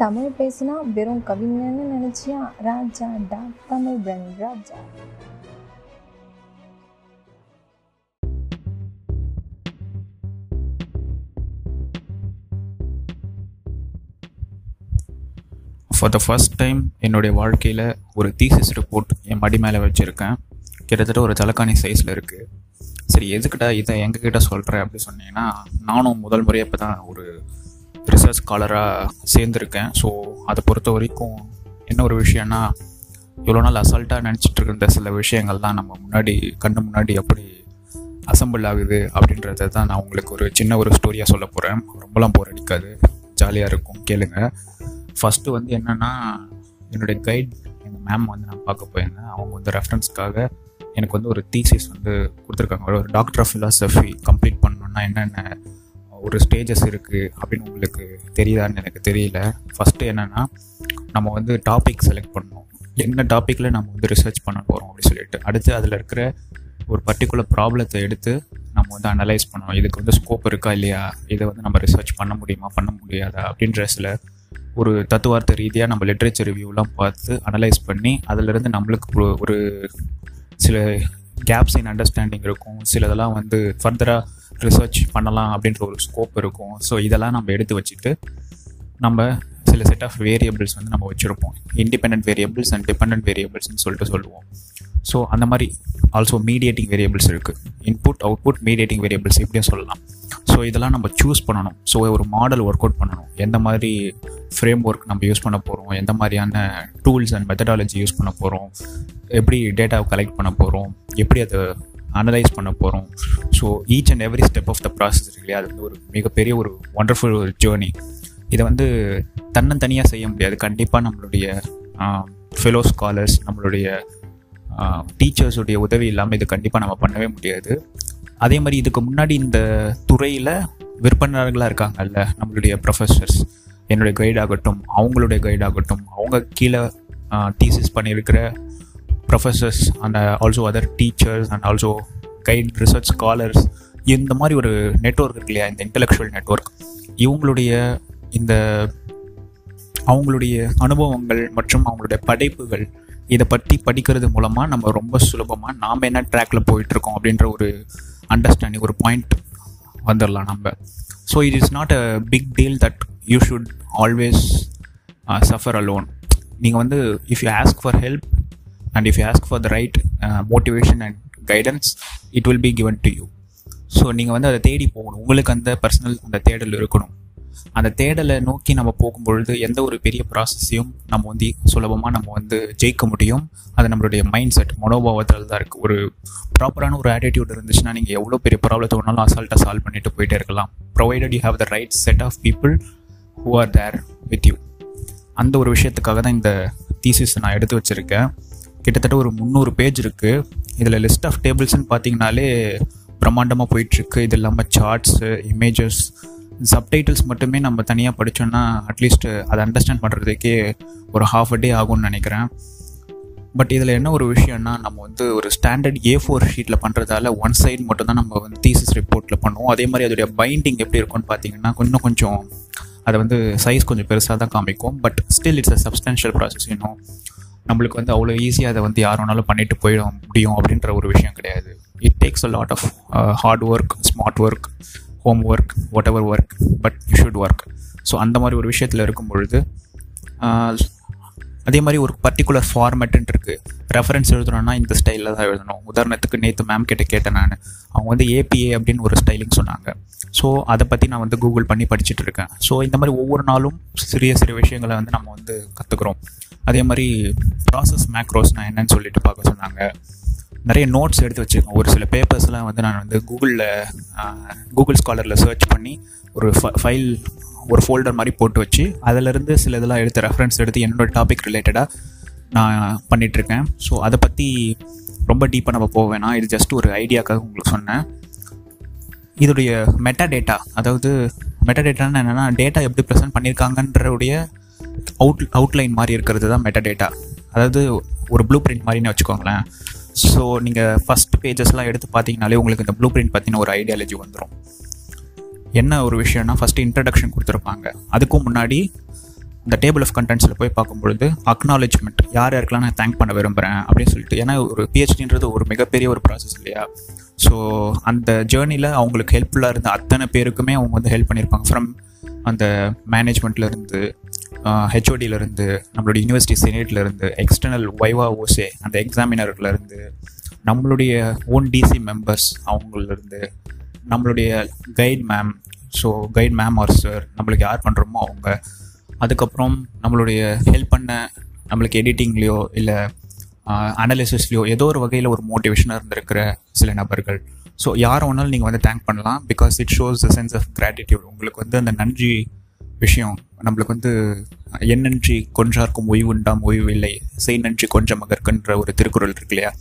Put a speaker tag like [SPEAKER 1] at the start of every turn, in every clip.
[SPEAKER 1] தமிழ் பேசினா வெறும் கவிஞன்னு நினச்சியா? ராஜா டா தமிழ் பிரன் ராஜா.
[SPEAKER 2] ஃபார் த ஃபஸ்ட் டைம் என்னுடைய வாழ்க்கையில் ஒரு தீசிஸ் ரிப்போர்ட் என் மடி மேலே வச்சுருக்கேன். கிட்டத்தட்ட ஒரு தலைக்காணி சைஸில் இருக்குது சரி எதுக்கிட்ட இதை எங்ககிட்ட சொல்கிறேன் அப்படி சொன்னீங்கன்னா நானும் முதல் முறையாக இப்போ தான் ஒரு ரிசர்ச் ஸ்காலராக சேர்ந்துருக்கேன். ஸோ அதை பொறுத்த வரைக்கும் என்ன ஒரு விஷயம்னா இவ்வளோ நாள் அசால்ட்டாக நினச்சிட்டு இருந்த சில விஷயங்கள்லாம் நம்ம முன்னாடி கண்ணு முன்னாடி எப்படி அசம்பிள் ஆகுது அப்படின்றத தான் நான் உங்களுக்கு ஒரு சின்ன ஒரு ஸ்டோரியாக சொல்ல போகிறேன் ரொம்பலாம் போர் அடிக்காது. ஜாலியாக இருக்கும். கேளுங்க. ஃபஸ்ட்டு வந்து என்னென்னா என்னுடைய கைட் எங்கள் மேம் வந்து நான் பார்க்க போயிருந்தேன். அவங்க வந்து ரெஃபரன்ஸ்க்காக எனக்கு வந்து ஒரு தீசிஸ் வந்து கொடுத்துருக்காங்க. ஒரு டாக்டர் ஆஃப் ஃபிலாசபி கம்ப்ளீட் பண்ணணுன்னா என்னென்ன ஒரு ஸ்டேஜஸ் இருக்குது அப்படின்னு உங்களுக்கு தெரியுதான்னு எனக்கு தெரியல. ஃபஸ்ட்டு என்னென்னா நம்ம வந்து டாபிக் செலக்ட் பண்ணணும். என்ன டாப்பிக்கில் நம்ம வந்து ரிசர்ச் பண்ண போகிறோம் அப்படின்னு சொல்லிட்டு. அடுத்து அதில் இருக்கிற ஒரு பர்டிகுலர் ப்ராப்ளத்தை எடுத்து நம்ம வந்து அனலைஸ் பண்ணணும். இதுக்கு வந்து ஸ்கோப் இருக்கா இல்லையா? இதை வந்து நம்ம ரிசர்ச் பண்ண முடியுமா? பண்ண முடியாதா? அப்படின்ற சில ஒரு தத்துவார்த்த ரீதியாக நம்ம லிட்ரேச்சர் ரிவ்யூலாம் பார்த்து அனலைஸ் பண்ணி அதிலிருந்து நம்மளுக்கு ஒரு ஒரு சில கேப்ஸ் இன் அண்டர்ஸ்டாண்டிங் இருக்கும். சிலதெல்லாம் வந்து ஃபர்தராக ரிசர்ச் பண்ணலாம் அப்படின்ற ஒரு ஸ்கோப் இருக்கும். ஸோ இதெல்லாம் நம்ம எடுத்து வச்சுட்டு நம்ம சில செட் ஆஃப் வேரியபிள்ஸ் வந்து நம்ம வச்சுருப்போம். இண்டிபெண்ட் வேரியபிள்ஸ் அண்ட் டிபெண்ட் வேரியபிள்ஸ்னு சொல்லிட்டு சொல்லுவோம். ஸோ அந்த மாதிரி ஆல்சோ மீடியேட்டிங் வேரியபிள்ஸ் இருக்குது இன்புட் அவுட்புட் மீடியேட்டிங் வேரியபிள்ஸ் இப்படியும் சொல்லலாம். ஸோ இதெல்லாம் நம்ம சூஸ் பண்ணணும். ஸோ ஒரு மாடல் ஒர்க் அவுட் பண்ணணும். எந்த மாதிரி ஃப்ரேம் ஒர்க் நம்ம யூஸ் பண்ண போகிறோம் எந்த மாதிரியான டூல்ஸ் அண்ட் மெத்தடாலஜி யூஸ் பண்ண போகிறோம் எப்படி டேட்டாவை கலெக்ட் பண்ண போகிறோம் எப்படி அதை அனலைஸ் பண்ண போகிறோம் so each and every step of the process இருக்கு இல்லையா அது வந்து ஒரு மிகப்பெரிய ஒரு ஒண்டர்ஃபுல் ஒரு ஜேர்னி இதை வந்து தன்னந்தனியாக செய்ய முடியாது. கண்டிப்பாக நம்மளுடைய ஃபெலோ ஸ்காலர்ஸ் நம்மளுடைய டீச்சர்ஸுடைய உதவி இல்லாமல் இது கண்டிப்பாக நம்ம பண்ணவே முடியாது. அதே மாதிரி இதுக்கு முன்னாடி இந்த துறையில் விற்பனர்களாக இருக்காங்கல்ல நம்மளுடைய ப்ரொஃபஸர்ஸ் என்னுடைய கைடாகட்டும் அவங்களுடைய கைடாகட்டும் அவங்க கீழே டீசிஸ் பண்ணியிருக்கிற professors and also other teachers and also guide research scholars இந்த மாதிரி ஒரு நெட்ஒர்க் இருக்கு இல்லையா? இந்த இன்டலெக்சுவல் நெட்ஒர்க் இவங்களுடைய இந்த அவங்களுடைய அனுபவங்கள் மற்றும் அவங்களுடைய படைப்புகள் இதை பற்றி படிக்கிறது மூலமாக நம்ம ரொம்ப சுலபமாக நாம் என்ன ட்ராக்ல போயிட்டுருக்கோம் அப்படின்ற ஒரு அண்டர்ஸ்டாண்டிங் ஒரு பாயிண்ட் வந்துடலாம் நம்ம. So it is not a big deal that you should always suffer alone நீங்கள் வந்து if you ask for help and if you ask for the right motivation and guidance it will be given to you so நீங்கள் வந்து அதை தேடி போகணும். உங்களுக்கு அந்த personal அந்த தேடல் இருக்கணும். அந்த தேடலை நோக்கி நம்ம போகும்பொழுது எந்த ஒரு பெரிய ப்ராசஸையும் நம்ம வந்து சுலபமாக நம்ம வந்து ஜெயிக்க முடியும். அது நம்மளுடைய மைண்ட் செட் மனோபாவத்தில் தான் இருக்குது ஒரு ப்ராப்பரான ஒரு ஆட்டிடியூட் இருந்துச்சுன்னா நீங்கள் எவ்வளோ பெரிய ப்ராப்ளத்தை ஒன்றாலும் அசால்ட்டாக சால்வ் பண்ணிட்டு போயிட்டே இருக்கலாம். Provided you have the right set of people who are there with you அந்த ஒரு விஷயத்துக்காக தான் இந்த தீசிஸ் நான் எடுத்து வச்சுருக்கேன். கிட்டத்தட்ட ஒரு முந்நூறு பேஜ் இருக்குது இதில் லிஸ்ட் ஆஃப் டேபிள்ஸ்னு பார்த்தீங்கனாலே பிரம்மாண்டமாக போயிட்டுருக்கு. இது இல்லாமல் சார்ட்ஸு இமேஜஸ் சப்டைட்டில்ஸ் மட்டுமே நம்ம தனியாக படித்தோன்னா அட்லீஸ்ட் அதை அண்டர்ஸ்டாண்ட் பண்ணுறதுக்கே ஒரு ஹாஃப் அ டே ஆகும்னு நினைக்கிறேன். பட் இதில் என்ன ஒரு விஷயம்னா நம்ம வந்து ஒரு ஸ்டாண்டர்ட் ஏ ஃபோர் ஷீட்டில் பண்ணுறதால ஒன் சைடு மட்டும்தான் நம்ம வந்து தீசஸ் ரிப்போர்ட்டில் பண்ணுவோம். அதே மாதிரி அதோடைய பைண்டிங் எப்படி இருக்கும்னு பார்த்தீங்கன்னா இன்னும் கொஞ்சம் அதை வந்து சைஸ் கொஞ்சம் பெருசாக தான் காமிக்கும் but still it's a substantial process இன்னும் நம்மளுக்கு வந்து அவ்வளோ ஈஸியாக அதை வந்து யார் வேணாலும் பண்ணிட்டு போயிட முடியும் அப்படின்ற ஒரு விஷயம் கிடையாது. It takes a lot of hard work smart work home work whatever work but you should work so அந்த மாதிரி ஒரு விஷயத்தில் இருக்கும் பொழுது uh, அதே மாதிரி ஒரு பர்டிகுலர் ஃபார்மேட்டுன்ட்டு இருக்குது ரெஃபரன்ஸ் எழுதணும்னா இந்த ஸ்டைலில் தான் எழுதணும். உதாரணத்துக்கு நேற்று மேம் கிட்ட கேட்டேன் நான். அவங்க வந்து ஏபிஏ அப்படின்னு ஒரு ஸ்டைலிங் சொன்னாங்க. ஸோ அதை பற்றி நான் வந்து கூகுள் பண்ணி படிச்சுட்டு இருக்கேன். ஸோ இந்த மாதிரி ஒவ்வொரு நாளும் சிறிய சிறிய விஷயங்களை வந்து நம்ம வந்து கற்றுக்குறோம் அதே மாதிரி ப்ராசஸ் மேக்ரோஸ்னால் என்னன்னு சொல்லிட்டு பார்க்க சொன்னாங்க. நிறைய நோட்ஸ் எடுத்து வச்சுருக்கேன். ஒரு சில பேப்பர்ஸ்லாம் வந்து நான் வந்து கூகுளில் கூகுள் ஸ்காலரில் சர்ச் பண்ணி ஒரு ஃபைல் ஒரு ஃபோல்டர் மாதிரி போட்டு வச்சு அதிலிருந்து சில இதெல்லாம் எடுத்து ரெஃபரன்ஸ் எடுத்து என்னோடய டாபிக் ரிலேட்டடாக நான் பண்ணிகிட்ருக்கேன் ஸோ அதை பற்றி ரொம்ப டீப்பாக நம்ம போக வேணாம். இது ஜஸ்ட் ஒரு ஐடியாக்காக உங்களுக்கு சொன்னேன். இதோடைய மெட்டா டேட்டா அதாவது மெட்டா டேட்டான்னு என்னென்னா டேட்டா எப்படி ப்ரெசென்ட் பண்ணியிருக்காங்கன்றவுடைய அவுட் அவுட்லைன் மாதிரி இருக்கிறது தான் மெட்டா டேட்டா அதாவது ஒரு ப்ளூ பிரிண்ட் மாதிரின்னு வச்சுக்கோங்களேன். ஸோ நீங்கள் ஃபஸ்ட் பேஜஸ்லாம் எடுத்து பார்த்தீங்கனாலே உங்களுக்கு இந்த ப்ளூ பிரிண்ட் பற்றின ஒரு ஐடியாலஜி வந்துடும் என்ன ஒரு விஷயம்னா ஃபஸ்ட்டு இன்ட்ரடக்ஷன் கொடுத்துருப்பாங்க. அதுக்கும் முன்னாடி இந்த டேபிள் ஆஃப் கண்டென்ட்ஸில் போய் பார்க்கும்பொழுது அக்னாலேஜ்மெண்ட் யார் யாருக்கெல்லாம் நான் தேங்க் பண்ண விரும்புகிறேன் அப்படின்னு சொல்லிட்டு ஏன்னா ஒரு பிஹெச்டின்றது ஒரு மிகப்பெரிய ஒரு ப்ராசஸ் இல்லையா? ஸோ அந்த ஜேர்னியில் அவங்களுக்கு ஹெல்ப்ஃபுல்லாக இருந்த அத்தனை பேருக்குமே அவங்க வந்து ஹெல்ப் பண்ணியிருப்பாங்க. ஃப்ரம் அந்த மேனேஜ்மெண்ட்லேருந்து ஹெச்ஓடியிலேருந்து நம்மளோட யூனிவர்சிட்டி செனேட்லேருந்து எக்ஸ்டர்னல் வைவா ஓசே அந்த எக்ஸாமினர்லேருந்து நம்மளுடைய ஓன் டிசி மெம்பர்ஸ் அவங்களிருந்து நம்மளுடைய guide ma'am so guide ma'am or sir நம்மளுக்கு யார் பண்ணுறோமோ அவங்க அதுக்கப்புறம் நம்மளுடைய ஹெல்ப் பண்ண நம்மளுக்கு எடிட்டிங்லேயோ இல்லை அனலிசிஸ்லேயோ ஏதோ ஒரு வகையில் ஒரு மோட்டிவேஷனாக இருந்திருக்கிற சில நபர்கள். ஸோ யாரை வேணாலும் நீங்கள் வந்து தேங்க் பண்ணலாம் because it shows the sense of gratitude உங்களுக்கு வந்து அந்த நன்றி விஷயம். நம்மளுக்கு வந்து என் நன்றி கொஞ்சாருக்கும் ஓய்வுண்டாம் ஓய்வு இல்லை செய் நன்றி கொஞ்சம் மகற்கன்ற ஒரு திருக்குறள் இருக்கு இல்லையா?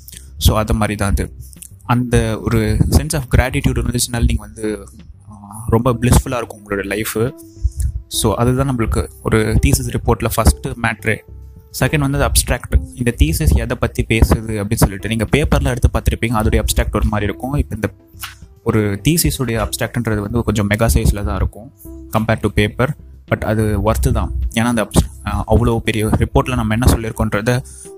[SPEAKER 2] ஸோ அது மாதிரி தான் அது. அந்த ஒரு சென்ஸ் ஆஃப் கிராட்டிடியூட் இருந்துச்சுனால நீங்கள் வந்து ரொம்ப பிளிஸ்ஃபுல்லாக இருக்கும் உங்களோட லைஃபு ஸோ அதுதான் நம்மளுக்கு ஒரு தீசஸ் ரிப்போர்ட்டில் ஃபஸ்ட்டு மேட்ரு செகண்ட் வந்து அப்ட்ராக்ட் இந்த தீசஸ் எதை பற்றி பேசுது அப்படின்னு சொல்லிட்டு நீங்கள் பேப்பரில் எடுத்து பார்த்துருப்பீங்க அதோடைய அப்ட்ராக்ட் ஒரு மாதிரி இருக்கும். இப்போ இந்த ஒரு தீசிஸுடைய அப்ட்ராக்ட்ன்றது வந்து கொஞ்சம் மெகா சைஸில் தான் இருக்கும் கம்பேர்ட் டு பேப்பர் பட் அது ஒர்த்து தான். ஏன்னா அந்த அவ்வளோ பெரிய ரிப்போர்ட்டில் நம்ம என்ன சொல்லியிருக்கோன்றத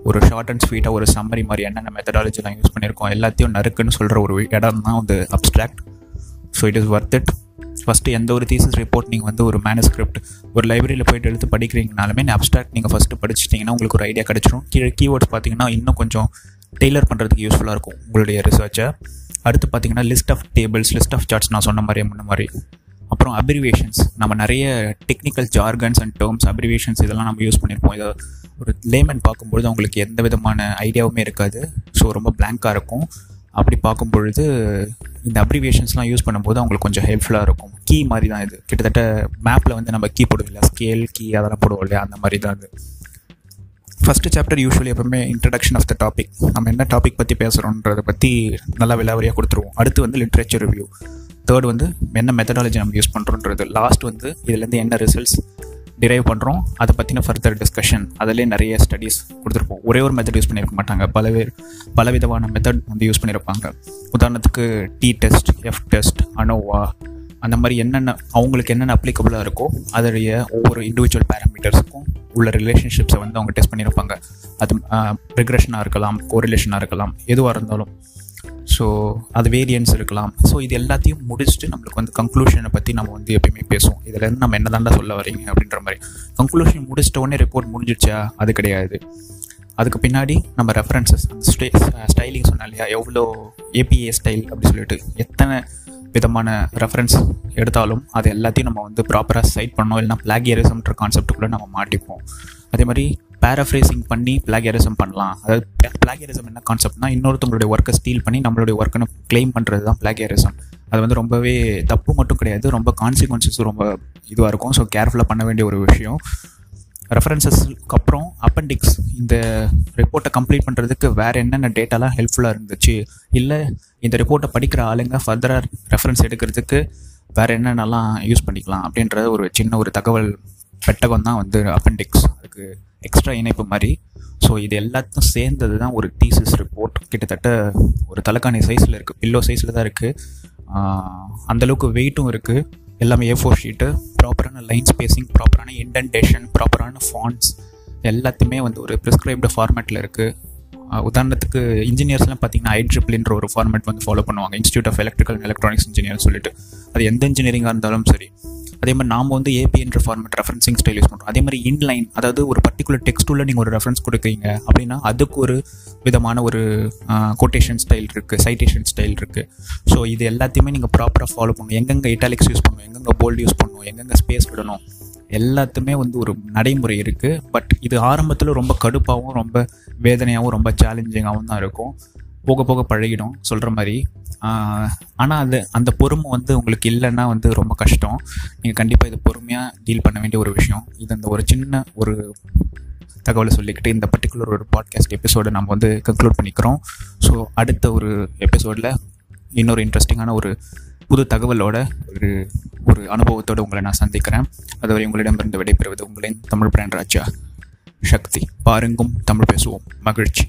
[SPEAKER 2] ஒரு ஷார்ட் அண்ட் ஸ்வீட்டாக ஒரு சம்மரி மாதிரி என்னென்ன மெத்தடாலஜிலாம் யூஸ் பண்ணியிருக்கோம் எல்லாத்தையும் நறுக்குன்னு சொல்கிற ஒரு இடம் தான் வந்து abstract so it is worth it first எந்த ஒரு தீசஸ் ரிப்போர்ட் நீங்கள் வந்து ஒரு மேனஸ்கிரிப்ட் ஒரு லைப்ரரியில் போய்ட்டு எடுத்து படிக்கிறீங்கனாலுமே அப்ட்ராக்ட் நீங்கள் ஃபஸ்ட்டு படிச்சிட்டிங்கன்னா உங்களுக்கு ஒரு ஐடியா கிடச்சிரும். கீழே கீவேர்ட்ஸ் பார்த்தீங்கன்னா இன்னும் கொஞ்சம் டெய்லர் பண்ணுறதுக்கு யூஸ்ஃபுல்லாக இருக்கும் உங்களுடைய ரிசர்ச்சை அடுத்து பார்த்தீங்கன்னா list of tables list of charts நான் சொன்ன மாதிரி முன்ன மாதிரி. அப்புறம் அப்ரிவேஷன்ஸ் நம்ம நிறைய technical jargons and terms abbreviations இதெல்லாம் நம்ம யூஸ் பண்ணியிருப்போம் இதை ஒரு லேமன் பார்க்கும்பொழுது அவங்களுக்கு எந்த விதமான ஐடியாவுமே இருக்காது. ஸோ ரொம்ப பிளாங்காக இருக்கும். அப்படி பார்க்கும் பொழுது இந்த அப்ரிவேஷன்ஸ்லாம் யூஸ் பண்ணும்போது அவங்களுக்கு கொஞ்சம் ஹெல்ப்ஃபுல்லாக இருக்கும். கீ மாதிரி தான் இது. கிட்டத்தட்ட மேப்பில் வந்து நம்ம கீ போடுவோம் இல்லை ஸ்கேல் கீ அதெல்லாம் போடுவோம் இல்லையா? அந்த மாதிரி தான் இது. ஃபஸ்ட்டு சாப்டர் யூஸ்வலி எப்பவுமே இன்ட்ரடக்ஷன் ஆஃப் த டாபிக் நம்ம என்ன டாபிக் பற்றி பேசுகிறோன்றதை பற்றி நல்லா விலாவரியாக கொடுத்துருவோம். அடுத்து வந்து லிட்ரேச்சர் ரிவ்யூ தேர்ட் வந்து என்ன மெத்தடாலஜி நம்ம யூஸ் பண்ணுறோன்றது லாஸ்ட் வந்து இதுலேருந்து என்ன ரிசல்ட்ஸ் டிரைவ் பண்ணுறோம் அதை பற்றின ஃபர்தர் டிஸ்கஷன் அதிலே நிறைய ஸ்டடீஸ் கொடுத்துருப்போம். ஒரே ஒரு மெத்தட் யூஸ் பண்ணியிருக்க மாட்டாங்க. பல பேர் பல விதமான மெத்தட் வந்து யூஸ் பண்ணியிருப்பாங்க உதாரணத்துக்கு T test F test ANOVA அந்த மாதிரி என்னென்ன அவங்களுக்கு என்னென்ன அப்ளிகபிளாக இருக்கோ அதோடைய ஒவ்வொரு இண்டிவிஜுவல் பேராமீட்டர்ஸுக்கும் உள்ள ரிலேஷன்ஷிப்ஸை வந்து அவங்க டெஸ்ட் பண்ணியிருப்பாங்க அது ரிக்ரெஷனாக இருக்கலாம் கோரிலேஷனாக இருக்கலாம் எதுவாக இருந்தாலும். ஸோ அது வேரியன்ஸ் இருக்கலாம். ஸோ இது எல்லாத்தையும் முடிச்சுட்டு நம்மளுக்கு வந்து கன்க்ளூஷனை பற்றி நம்ம வந்து எப்பயுமே பேசுவோம். இதுலேருந்து நம்ம என்ன தாண்டா சொல்ல வரீங்க அப்படின்ற மாதிரி. கன்க்ளூஷன் முடிச்சிட்ட உடனே ரிப்போர்ட் முடிஞ்சிடுச்சா? அது கிடையாது. அதுக்கு பின்னாடி நம்ம ரெஃபரன்சஸ் அந்த ஸ்டே ஸ்டைலிங் சொன்னோம் இல்லையா? எவ்வளோ ஏபிஏ ஸ்டைல் அப்படி சொல்லிட்டு எத்தனை விதமான ரெஃபரன்ஸ் எடுத்தாலும் அது எல்லாத்தையும் நம்ம வந்து ப்ராப்பராக சைட் பண்ணோம் இல்லைனா பிளாகியரிசம்ன்ற கூட நம்ம மாட்டிப்போம். அதே மாதிரி பேராஃப்ரேசிங் பண்ணி பிளாகியரிசம் பண்ணலாம். அதாவது பிளாகியரிசம் என்ன கான்செப்ட்னா இன்னொருத்தவங்களுடைய ஒர்க்கை ஸ்டீல் பண்ணி நம்மளுடைய ஒர்க்குன்னு கிளைம் பண்ணுறது தான் பிளாகியரிசம் அது வந்து ரொம்பவே தப்பு மட்டும் கிடையாது ரொம்ப கான்சிக்வன்சஸ் ரொம்ப இதுவாக இருக்கும். ஸோ கேர்ஃபுல்லாக பண்ண வேண்டிய ஒரு விஷயம். ரெஃபரன்சஸ்க்கு அப்புறம் அப்பண்டிக்ஸ் இந்த ரிப்போர்ட்டை கம்ப்ளீட் பண்ணுறதுக்கு வேறு என்னென்ன டேட்டாலாம் ஹெல்ப்ஃபுல்லாக இருந்துச்சு? இல்லை இந்த ரிப்போர்ட்டை படிக்கிற ஆளுங்க ஃபர்தராக ரெஃபரன்ஸ் எடுக்கிறதுக்கு வேறு என்னென்னலாம் யூஸ் பண்ணிக்கலாம் அப்படின்ற ஒரு சின்ன ஒரு தகவல் பெட்டகம் தான் வந்து அப்பண்டிக்ஸ் அதுக்கு எக்ஸ்ட்ரா இணைப்பு மாதிரி. ஸோ இது எல்லாத்தையும் சேர்ந்தது தான் ஒரு டீசஸ் ரிப்போர்ட் கிட்டத்தட்ட ஒரு தலைக்காணி சைஸில் இருக்குது பில்லோ சைஸில் தான் இருக்குது அந்தளவுக்கு வெயிட்டும் இருக்குது எல்லாமே ஏ ஃபோர் ஷீட்டு ப்ராப்பரான லைன் ஸ்பேசிங் ப்ராப்பரான இன்டென்டேஷன் ப்ராப்பரான ஃபாண்ட்ஸ் எல்லாத்தையுமே வந்து ஒரு ப்ரிஸ்கிரைப்டு ஃபார்மேட்டில் இருக்குது உதாரணத்துக்கு இன்ஜினியர்ஸ்லாம் பார்த்தீங்கன்னா ஐ ட்ரிபிள்ன்ற ஒரு ஃபார்மேட் வந்து ஃபாலோ பண்ணுவாங்க. Institute of electrical and electronics இன்ஜினியர்னு சொல்லிட்டு. அது எந்த இன்ஜினியரிங்காக இருந்தாலும் சரி. அதே மாதிரி நாம் வந்து ஏபிஎன்ற ஃபார்மேட் ரெஃபரன்சிங் ஸ்டைல் யூஸ் பண்ணுறோம் அதே மாதிரி இன்லைன் அதாவது ஒரு பர்டிகுலர் டெக்ஸ்ட்டுள்ள நீங்கள் ஒரு ரெஃபரன்ஸ் கொடுக்குறீங்க அப்படின்னா அதுக்கு ஒரு விதமான ஒரு கோட்டேஷன் ஸ்டைல் இருக்குது சைட்டேஷன் ஸ்டைல் இருக்குது ஸோ இது எல்லாத்தையுமே நீங்கள் ப்ராப்பராக ஃபாலோ பண்ணணும். எங்கெங்கே இட்டாலிக்ஸ் யூஸ் பண்ணணும் எங்கெங்கே போல்டு யூஸ் பண்ணணும் எங்கெங்கே ஸ்பேஸ் விடணும் எல்லாத்துமே வந்து ஒரு நடைமுறை இருக்குது பட் இது ஆரம்பத்தில் ரொம்ப கடுப்பாகவும் ரொம்ப வேதனையாகவும் ரொம்ப சேலஞ்சிங்காகவும் தான் இருக்கும். போக போக பழகிடும். சொல்கிற மாதிரி ஆனால் அது அந்த பொறுமை வந்து உங்களுக்கு இல்லைன்னா வந்து ரொம்ப கஷ்டம். நீங்கள் கண்டிப்பாக இது பொறுமையாக டீல் பண்ண வேண்டிய ஒரு விஷயம். இது அந்த ஒரு சின்ன ஒரு தகவலை சொல்லிக்கிட்டு இந்த பர்டிகுலர் ஒரு பாட்காஸ்ட் எபிசோடை நம்ம வந்து கன்க்ளூட் பண்ணிக்கிறோம். ஸோ அடுத்த ஒரு எபிசோடில் இன்னொரு இன்ட்ரெஸ்டிங்கான ஒரு புது தகவலோட ஒரு ஒரு அனுபவத்தோடு உங்களை நான் சந்திக்கிறேன். அதுவரை உங்களிடமிருந்து விடைபெறுவது உங்களின் தமிழ் பிரான் ராஜா சக்தி. பாருங்கும் தமிழ் பேசுவோம். மகிழ்ச்சி.